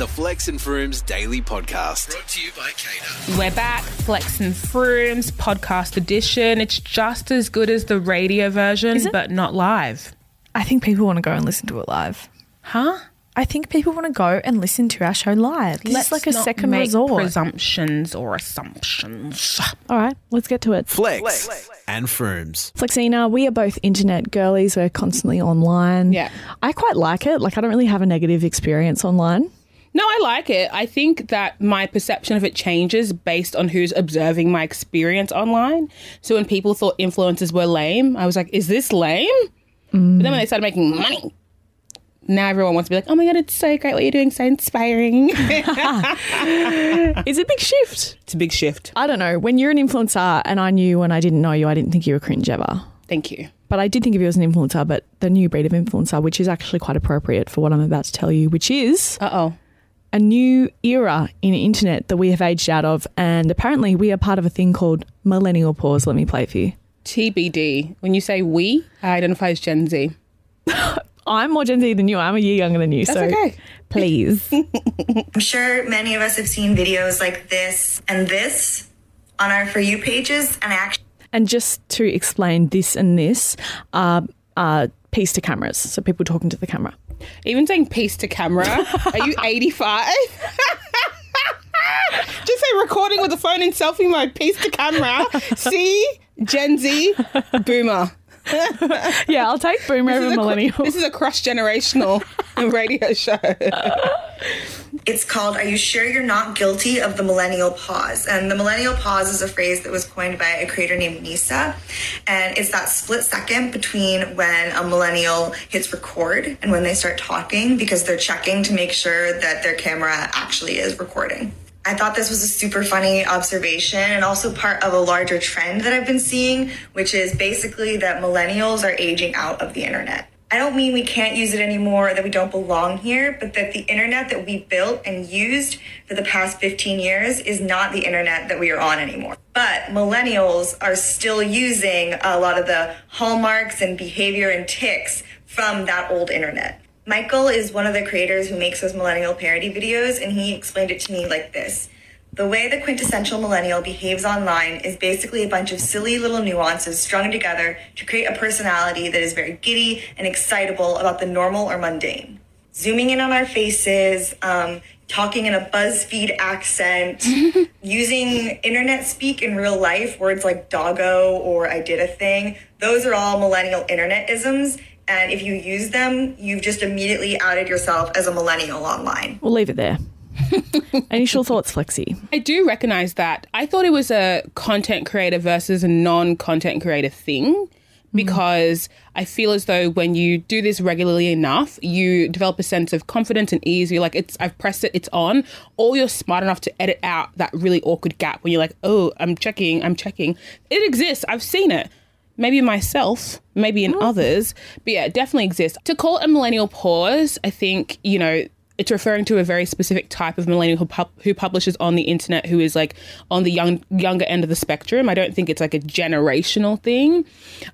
the Flex and Frooms Daily Podcast. Brought to you by CADA. We're back, Flex and Frooms podcast edition. It's just as good as the radio version, but not live. I think people want to go and listen to it live. Huh? I think people want to go and listen to our show live. This is like a not second make resort. Presumptions or assumptions. All right, let's get to it. Flex, and Frooms. Flexina, we are both internet girlies. We're constantly online. Yeah. I quite like it. Like, I don't really have a negative experience online. No, I like it. I think that my perception of it changes based on who's observing my experience online. So when people thought influencers were lame, I was like, is this lame? But then when they started making money, now everyone wants to be like, oh my God, it's so great what you're doing, so inspiring. It's a big shift. it's a big shift. I don't know. When you're an influencer and I knew when I didn't know you, I didn't think you were cringe ever. Thank you. But I did think of you as an influencer, but the new breed of influencer, which is actually quite appropriate for what I'm about to tell you, which is Uh oh. A new era in internet that we have aged out of. And apparently, we are part of a thing called millennial pause. Let me play for you. TBD. When you say we, I identify as Gen Z. I'm more Gen Z than you. I'm a year younger than you. That's so okay. please. I'm sure many of us have seen videos like this and this on our For You pages, and I actually and just to explain this and this are uh, piece to cameras. So people talking to the camera. Even saying peace to camera. Are you 85? Just say recording with the phone in selfie mode, peace to camera. See, Gen Z, boomer. Yeah, I'll take boomer This over a, millennial. this is a cross generational radio show. It's called Are You Sure You're Not Guilty of the Millennial Pause? And the millennial pause is a phrase that was coined by a creator named Nisa. And it's that split second between when a millennial hits record and when they start talking because they're checking to make sure that their camera actually is recording. I thought this was a super funny observation and also part of a larger trend that I've been seeing, which is basically that millennials are aging out of the internet. I don't mean we can't use it anymore, that we don't belong here, but that the internet that we built and used for the past 15 years is not the internet that we are on anymore. But millennials are still using a lot of the hallmarks and behavior and ticks from that old internet. Michael is one of the creators who makes those millennial parody videos, and he explained it to me like this. The way the quintessential millennial behaves online is basically a bunch of silly little nuances strung together to create a personality that is very giddy and excitable about the normal or mundane. Zooming in on our faces, um, talking in a BuzzFeed accent, using internet speak in real life, words like doggo or I did a thing, those are all millennial internet isms. And if you use them, you've just immediately outed yourself as a millennial online. We'll leave it there. Initial thoughts, Flexi. I do recognize that. I thought it was a content creator versus a non content creator thing mm. because I feel as though when you do this regularly enough, you develop a sense of confidence and ease. You're like, it's I've pressed it, it's on, or you're smart enough to edit out that really awkward gap when you're like, oh, I'm checking, I'm checking. It exists. I've seen it. Maybe myself, maybe in mm. others, but yeah, it definitely exists. To call it a millennial pause, I think, you know, it's referring to a very specific type of millennial who, pub- who publishes on the internet who is like on the young younger end of the spectrum. I don't think it's like a generational thing.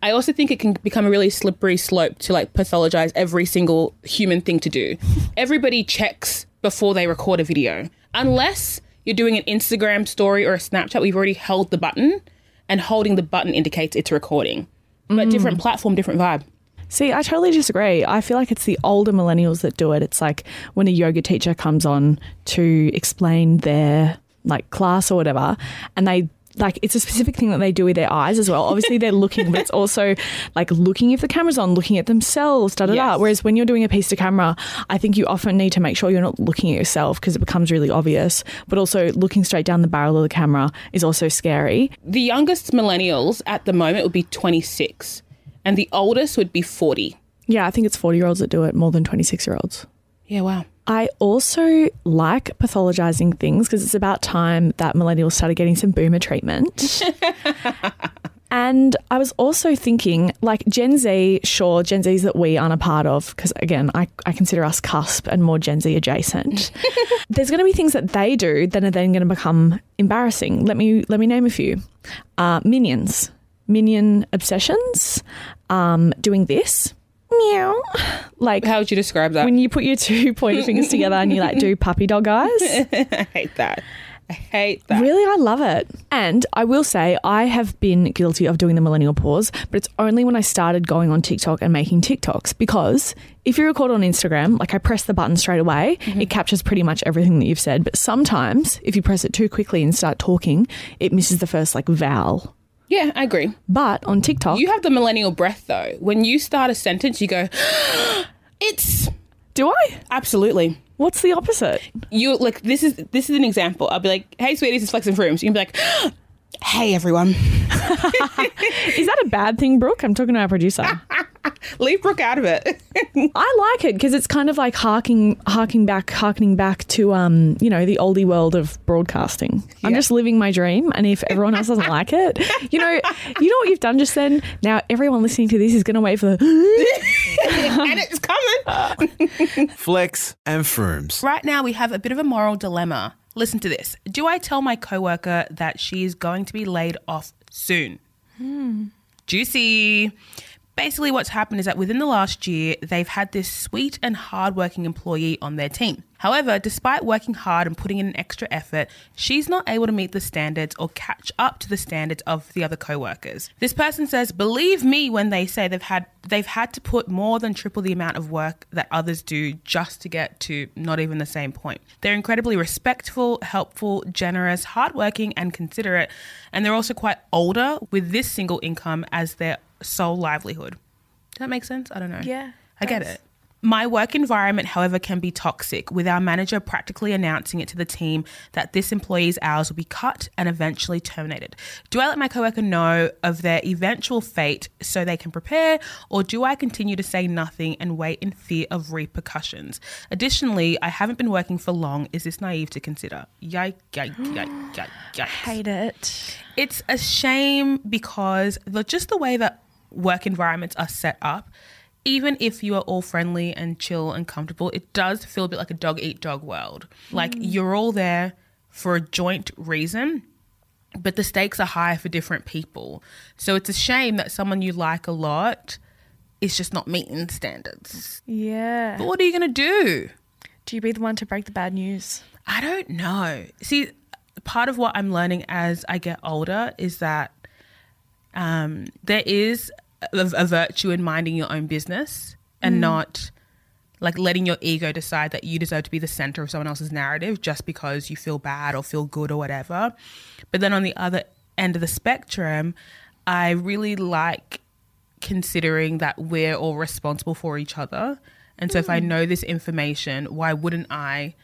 I also think it can become a really slippery slope to like pathologize every single human thing to do. Everybody checks before they record a video. Unless you're doing an Instagram story or a Snapchat, we've already held the button and holding the button indicates it's recording. But mm. different platform, different vibe. See, I totally disagree. I feel like it's the older millennials that do it. It's like when a yoga teacher comes on to explain their like class or whatever, and they like it's a specific thing that they do with their eyes as well. Obviously, they're looking, but it's also like looking if the camera's on, looking at themselves, da da da. Whereas when you're doing a piece to camera, I think you often need to make sure you're not looking at yourself because it becomes really obvious. But also, looking straight down the barrel of the camera is also scary. The youngest millennials at the moment would be 26, and the oldest would be 40. Yeah, I think it's 40 year olds that do it more than 26 year olds. Yeah, wow. I also like pathologizing things because it's about time that millennials started getting some boomer treatment. and I was also thinking, like Gen Z, sure, Gen Zs that we aren't a part of, because again, I, I consider us cusp and more Gen Z adjacent. There's going to be things that they do that are then going to become embarrassing. Let me let me name a few. Uh, minions, minion obsessions, um, doing this. meow. Like How would you describe that? when you put your two pointer fingers together and you like do puppy dog eyes. I hate that. I hate that. Really, I love it. And I will say, I have been guilty of doing the millennial pause, but it's only when I started going on TikTok and making TikToks because if you record on Instagram, like I press the button straight away, it captures pretty much everything that you've said. But sometimes if you press it too quickly and start talking, it misses the first like vowel. Yeah, I agree. But on TikTok, You have the millennial breath though. When you start a sentence, you go, "It's do I? absolutely." What's the opposite? You like this is this is an example. I'll be like, "Hey, sweeties, it's is Flex and Frooms." You can be like, "Hey, everyone." Is that a bad thing, Brooke? I'm talking to our producer. Leave Brooke out of it. I like it because it's kind of like harking, harking back, harkening back to, um, you know, the oldie world of broadcasting. I'm just living my dream, and if everyone else doesn't like it, you know, you know what you've done just then. Now everyone listening to this is going to wait for the. and it's coming. Flex and Frooms. Right now, we have a bit of a moral dilemma. Listen to this. Do I tell my coworker that she is going to be laid off soon? Juicy. Basically, what's happened is that within the last year, they've had this sweet and hardworking employee on their team. However, despite working hard and putting in an extra effort, she's not able to meet the standards or catch up to the standards of the other co-workers. This person says, "Believe me when they say they've had they've had to put more than triple the amount of work that others do just to get to not even the same point. They're incredibly respectful, helpful, generous, hardworking, and considerate, and they're also quite older with this single income as their sole livelihood." Does that make sense? I don't know. Yeah, I get it. My work environment, however, can be toxic, with our manager practically announcing it to the team that this employee's hours will be cut and eventually terminated. Do I let my coworker know of their eventual fate so they can prepare, or do I continue to say nothing and wait in fear of repercussions? Additionally, I haven't been working for long. Is this naive to consider? Yike, yike, yike, yike, yike Hate it. it's a shame because the, just the way that work environments are set up, even if you are all friendly and chill and comfortable, it does feel a bit like a dog eat dog world. Like mm. you're all there for a joint reason, but the stakes are high for different people. So it's a shame that someone you like a lot is just not meeting standards. Yeah. But what are you going to do? Do you be the one to break the bad news? I don't know. See, part of what I'm learning as I get older is that um, there is a, a virtue in minding your own business and not like letting your ego decide that you deserve to be the center of someone else's narrative just because you feel bad or feel good or whatever. But then on the other end of the spectrum, I really like considering that we're all responsible for each other. And so if I know this information, why wouldn't I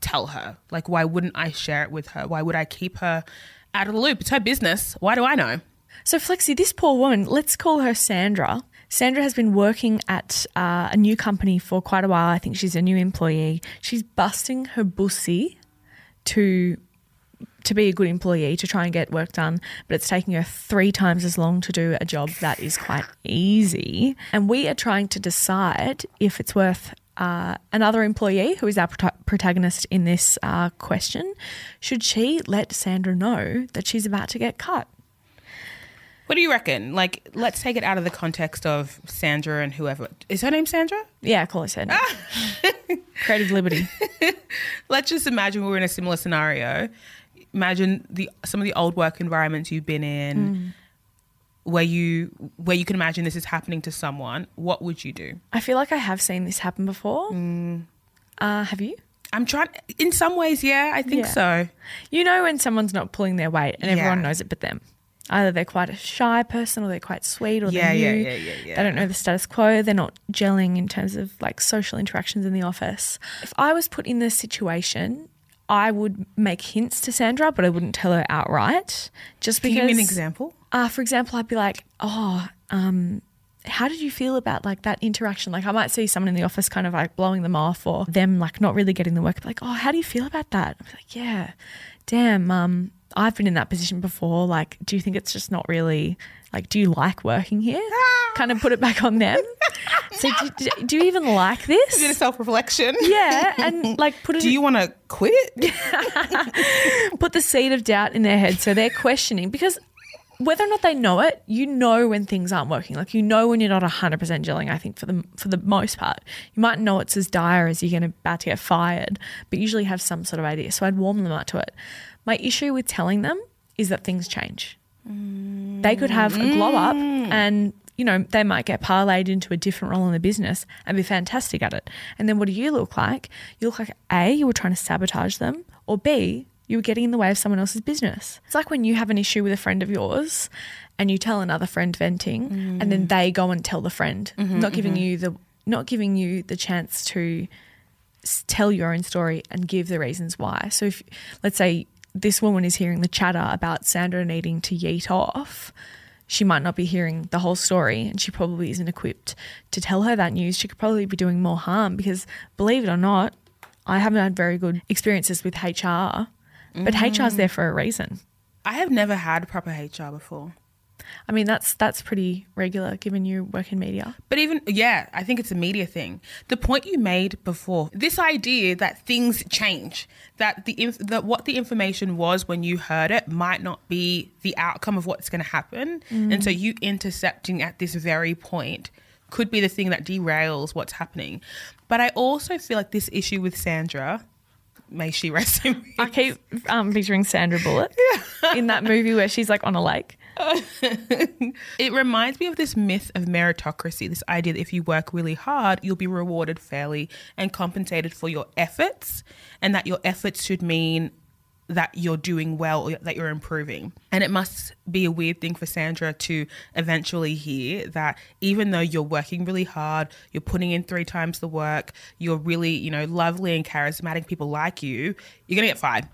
tell her? Like, why wouldn't I share it with her? Why would I keep her out of the loop? It's her business. Why do I know? So, Flexi, this poor woman, let's call her Sandra. Sandra has been working at uh, a new company for quite a while. I think she's a new employee. She's busting her bussy to to be a good employee to try and get work done, but it's taking her three times as long to do a job that is quite easy. And we are trying to decide if it's worth uh, another employee who is our prota- protagonist in this uh, question. Should she let Sandra know that she's about to get cut? What do you reckon? Like, let's take it out of the context of Sandra and whoever. Is her name Sandra? Yeah, call her Sandra. Ah. Creative liberty. Let's just imagine we were in a similar scenario. Imagine the some of the old work environments you've been in, mm. where you where you can imagine this is happening to someone. What would you do? I feel like I have seen this happen before. Mm. Uh, have you? I'm trying. In some ways, yeah, I think Yeah. so. You know when someone's not pulling their weight and everyone knows it but them. Either they're quite a shy person or they're quite sweet or Yeah, they're yeah, new. yeah, yeah, yeah. They don't know the status quo. They're not gelling in terms of like social interactions in the office. If I was put in this situation, I would make hints to Sandra, but I wouldn't tell her outright. Just because you give me an example? uh, for example, I'd be like, oh, um, how did you feel about like that interaction? Like I might see someone in the office kind of like blowing them off or them like not really getting the work. Like, oh, how do you feel about that? I'd be like, yeah, damn, um, I've been in that position before. Like, do you think it's just not really like, do you like working here? Ah. kind of put it back on them. so do, do, do you even like this? bit of self reflection. yeah, and like put it Do you want to quit? put the seed of doubt in their head so they're questioning because whether or not they know it, you know when things aren't working. Like you know when you're not 100% gelling, I think for the for the most part. You might know it's as dire as you're going to about to get fired, but usually have some sort of idea. So I'd warm them up to it. My issue with telling them is that things change. They could have a glow up mm. and you know, they might get parlayed into a different role in the business and be fantastic at it. And then what do you look like? You look like A, you were trying to sabotage them, or B, you were getting in the way of someone else's business. It's like when you have an issue with a friend of yours and you tell another friend venting and then mm. they go and tell the friend, mm-hmm, not giving mm-hmm. you the not giving you the chance to tell your own story and give the reasons why. So if let's say this woman is hearing the chatter about Sandra needing to yeet off, she might not be hearing the whole story and she probably isn't equipped to tell her that news. She could probably be doing more harm because believe it or not, I haven't had very good experiences with HR. But HR's mm. there for a reason. I have never had proper HR before. I mean, that's that's pretty regular given you work in media. But even yeah, I think it's a media thing. The point you made before, this idea that things change, that the inf- that what the information was when you heard it might not be the outcome of what's going to happen, and so you intercepting at this very point could be the thing that derails what's happening. But I also feel like this issue with Sandra, may she rest in peace. I keep um, picturing Sandra Bullock in that movie where she's like on a lake. It reminds me of this myth of meritocracy, this idea that if you work really hard, you'll be rewarded fairly and compensated for your efforts, and that your efforts should mean that you're doing well or that you're improving. And it must be a weird thing for Sandra to eventually hear that even though you're working really hard, you're putting in three times the work, you're really, you know, lovely and charismatic, people like you, you're going to get fired.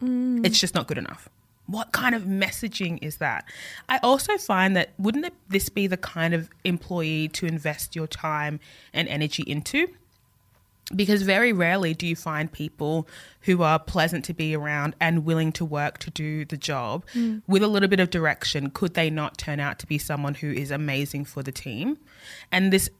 Mm. It's just not good enough. What kind of messaging is that? I also find that wouldn't it, this be the kind of employee to invest your time and energy into? Because very rarely do you find people who are pleasant to be around and willing to work to do the job hmm. with a little bit of direction. Could they not turn out to be someone who is amazing for the team? And this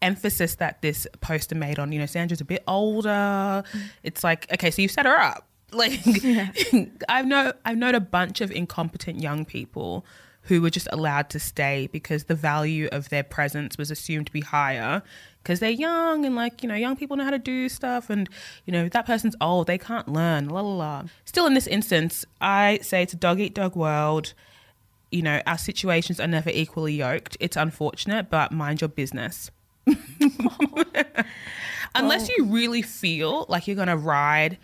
emphasis that this poster made on, you know, Sandra's a bit older. Hmm. It's like, okay, so you've set her up. Like, I've know I've known a bunch of incompetent young people who were just allowed to stay because the value of their presence was assumed to be higher because they're young and like you know young people know how to do stuff and you know that person's old they can't learn la la la. Still in this instance i say it's a dog eat dog world. You know our situations are never equally yoked. It's unfortunate but mind your business. Unless you really feel like you're going to ride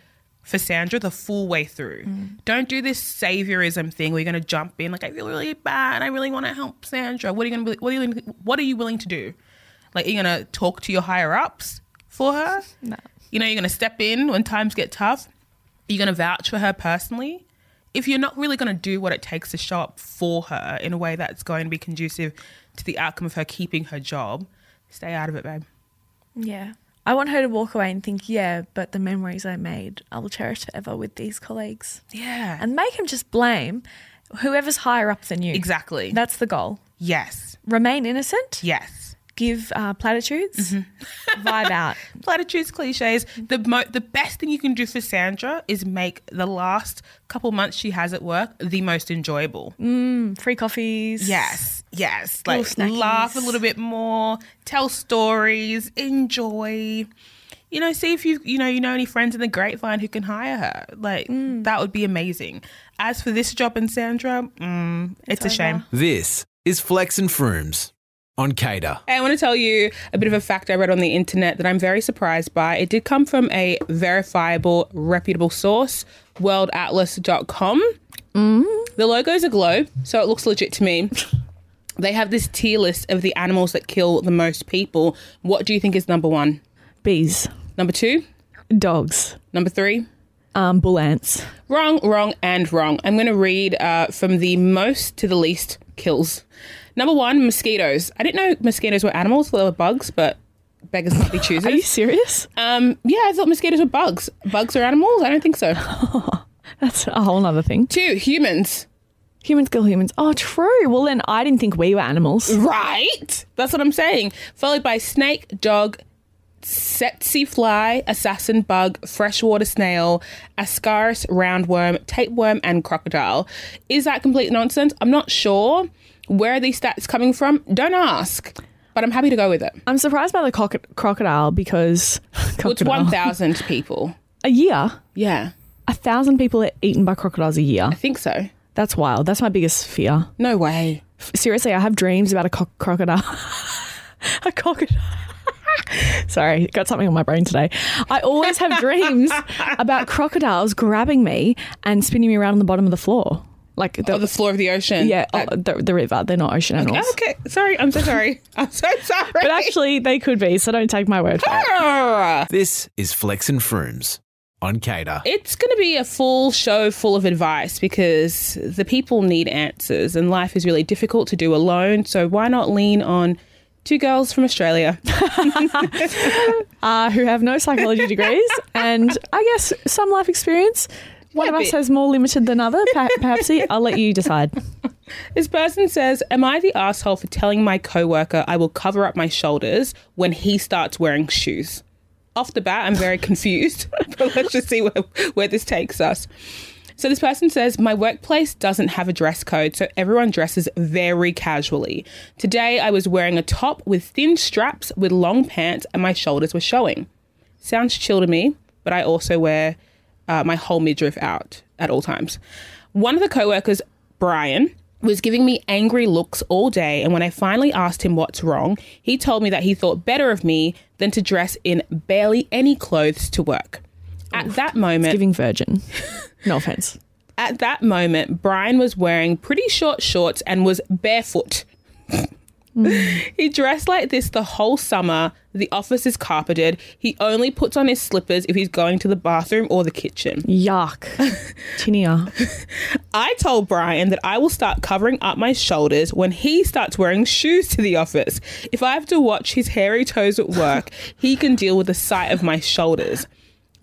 for Sandra the full way through. Mm. Don't do this saviorism thing where you're going to jump in like I feel really bad. I really want to help Sandra. What are you going to what are you what are you willing to do? Like are you're going to talk to your higher ups for her? No. You know, you're going to step in when times get tough. Are You're going to vouch for her personally. If you're not really going to do what it takes to show up for her in a way that's going to be conducive to the outcome of her keeping her job, stay out of it, babe. Yeah. I want her to walk away and think, yeah, but the memories I made, I will cherish forever with these colleagues. Yeah. And make him just blame whoever's higher up than you. exactly. That's the goal. yes. Remain innocent, Yes. give uh, platitudes, vibe out. platitudes, cliches. The mo- the best thing you can do for Sandra is make the last couple months she has at work the most enjoyable. Free coffees. Yes, yes. Like laugh a little bit more, tell stories, enjoy. You know, see if you you know you know any friends in the grapevine who can hire her. Like that would be amazing. As for this job in Sandra, mm, it's, a shame. This is Flex and Frooms on CADA. Hey, I want to tell you a bit of a fact I read on the internet that I'm very surprised by. It did come from a verifiable, reputable source, worldatlas.com. The logo's a globe, so it looks legit to me. They have this tier list of the animals that kill the most people. What do you think is number one? Bees. Number two? Dogs. Number three? Um, bull ants. Wrong, wrong, and wrong. I'm going to read uh, from the most to the least kills. Number one, mosquitoes. I didn't know mosquitoes were animals, they were bugs, but beggars must be choosers. Are you serious? Um, yeah, I thought mosquitoes were bugs. Bugs are animals? I don't think so. That's a whole other thing. Two, humans. Humans kill humans. Oh, true. Well, then I didn't think we were animals. Right? That's what I'm saying. Followed by snake, dog, tsetse fly, assassin bug, freshwater snail, ascaris roundworm, tapeworm, and crocodile. Is that complete nonsense? I'm not sure. Where are these stats coming from? Don't ask. But I'm happy to go with it. I'm surprised by the croc- crocodile because Well, it's 1,000 people. a year. Yeah, A thousand people are eaten by crocodiles a year. I think so. That's wild. That's my biggest fear. No way. Seriously, I have dreams about a co- crocodile. a crocodile. Sorry, got something on my brain today. I always have dreams about crocodiles grabbing me and spinning me around on the bottom of the floor. Like the, Oh, the floor of the ocean. yeah, oh, the, the river. They're not ocean animals. Oh, okay. Sorry. I'm so sorry. I'm so sorry. But actually, they could be, so don't take my word for it. Ah. This is Flex and Frooms on CADA. It's going to be a full show full of advice because the people need answers and life is really difficult to do alone. So why not lean on two girls from Australia? Uh, who have no psychology degrees and I guess some life experience. One Yeah, of us has more limited than other. Per- Perhaps I'll let you decide. This person says, Am I the asshole for telling my coworker I will cover up my shoulders when he starts wearing shoes? Off the bat, I'm very confused, but let's just see where, where this takes us. So, this person says, My workplace doesn't have a dress code, so everyone dresses very casually. Today, I was wearing a top with thin straps with long pants, and my shoulders were showing. Sounds chill to me, but I also wear uh, my whole midriff out at all times. One of the co workers, Brian, was giving me angry looks all day, and when I finally asked him what's wrong, he told me that he thought better of me than to dress in barely any clothes to work. At that moment, Giving virgin. No offense. at that moment, Brian was wearing pretty short shorts and was barefoot. Mm. he dressed like this the whole summer. The office is carpeted. He only puts on his slippers if he's going to the bathroom or the kitchen. Yuck. Tinea. I told Brian that I will start covering up my shoulders when he starts wearing shoes to the office. If I have to watch his hairy toes at work, he can deal with the sight of my shoulders.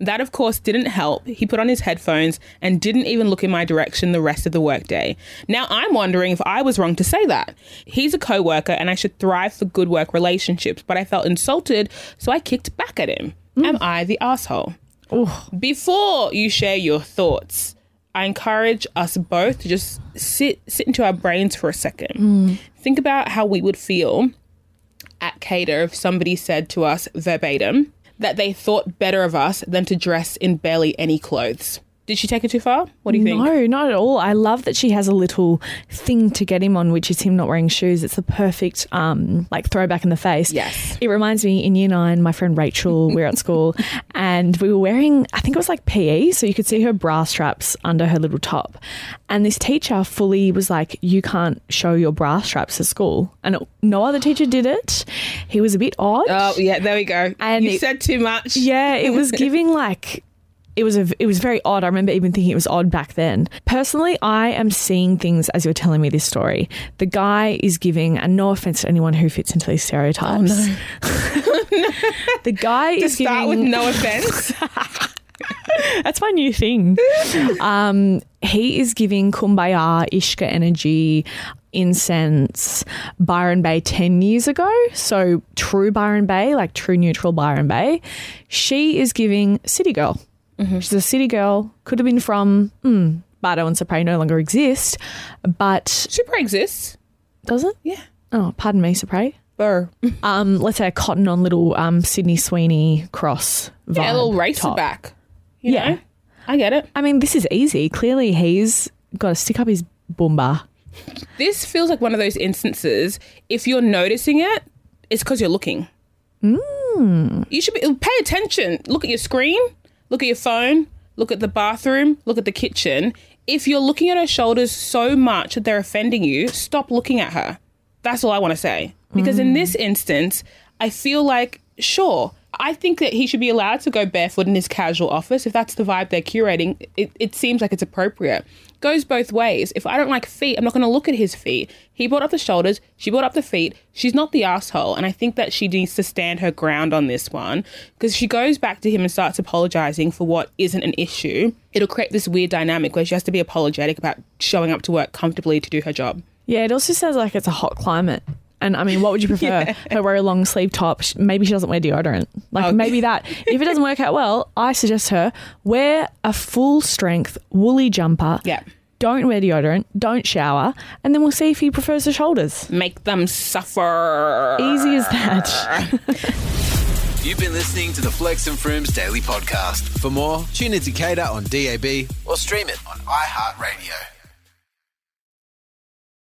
That, of course, didn't help. He put on his headphones and didn't even look in my direction the rest of the workday. Now, I'm wondering if I was wrong to say that. He's a coworker and I should thrive for good work relationships, but I felt insulted, so I kicked back at him. Mm. Am I the asshole? Before you share your thoughts, I encourage us both to just sit sit into our brains for a second. Mm. Think about how we would feel at CADA if somebody said to us verbatim that they thought better of us than to dress in barely any clothes. Did she take it too far? What do you think? No, not at all. I love that she has a little thing to get him on, which is him not wearing shoes. It's the perfect um like throwback in the face. Yes. It reminds me in year nine, my friend Rachel, we were at school and we were wearing I think it was like PE, so you could see her bra straps under her little top. And this teacher fully was like, You can't show your bra straps at school. And no other teacher did it. He was a bit odd. Oh yeah, there we go. And you it- said too much. Yeah, it was giving like it was a it was very odd. I remember even thinking it was odd back then. Personally, I am seeing things as you're telling me this story. The guy is giving, and no offense to anyone who fits into these stereotypes. the guy is giving. To is start with no offense. That's my new thing. um, he is giving kumbaya, ishka energy, incense, Byron Bay 10 years ago. So true Byron Bay, like true neutral Byron Bay. She is giving city girl. She's a city girl. Could have been from mm, Bardot and Supre no longer exist, but Super exists. does it? Yeah. Oh, pardon me, Supre. Burr. Um, let's say a cotton on little um, Sydney Sweeney cross. Yeah, a little racer top. back. You Yeah. know? I get it. I mean, this is easy. Clearly, he's got to stick up his boomba. This feels like one of those instances. If you're noticing it, it's because you're looking. You should be pay attention. Look at your screen. Look at your phone. Look at the bathroom. Look at the kitchen. If you're looking at her shoulders so much that they're offending you, stop looking at her. That's all I want to say. Because in this instance, I feel like sure. I think that he should be allowed to go barefoot in his casual office if that's the vibe they're curating. It, it seems like it's appropriate. Goes both ways. If I don't like feet, I'm not going to look at his feet. He brought up the shoulders, she brought up the feet. She's not the asshole, and I think that she needs to stand her ground on this one because she goes back to him and starts apologizing for what isn't an issue. It'll create this weird dynamic where she has to be apologetic about showing up to work comfortably to do her job. Yeah, it also sounds like it's a hot climate. And I mean, what would you prefer? Her wear a long sleeve top. Sh- Maybe she doesn't wear deodorant. Like Okay. maybe that. If it doesn't work out well, I suggest her wear a full strength woolly jumper. Yeah. Don't wear deodorant. Don't shower, and then we'll see if he prefers the shoulders. Make them suffer. Easy as that. You've been listening to the Flex and Frooms Daily Podcast. For more, tune into CADA on DAB or stream it on iHeartRadio.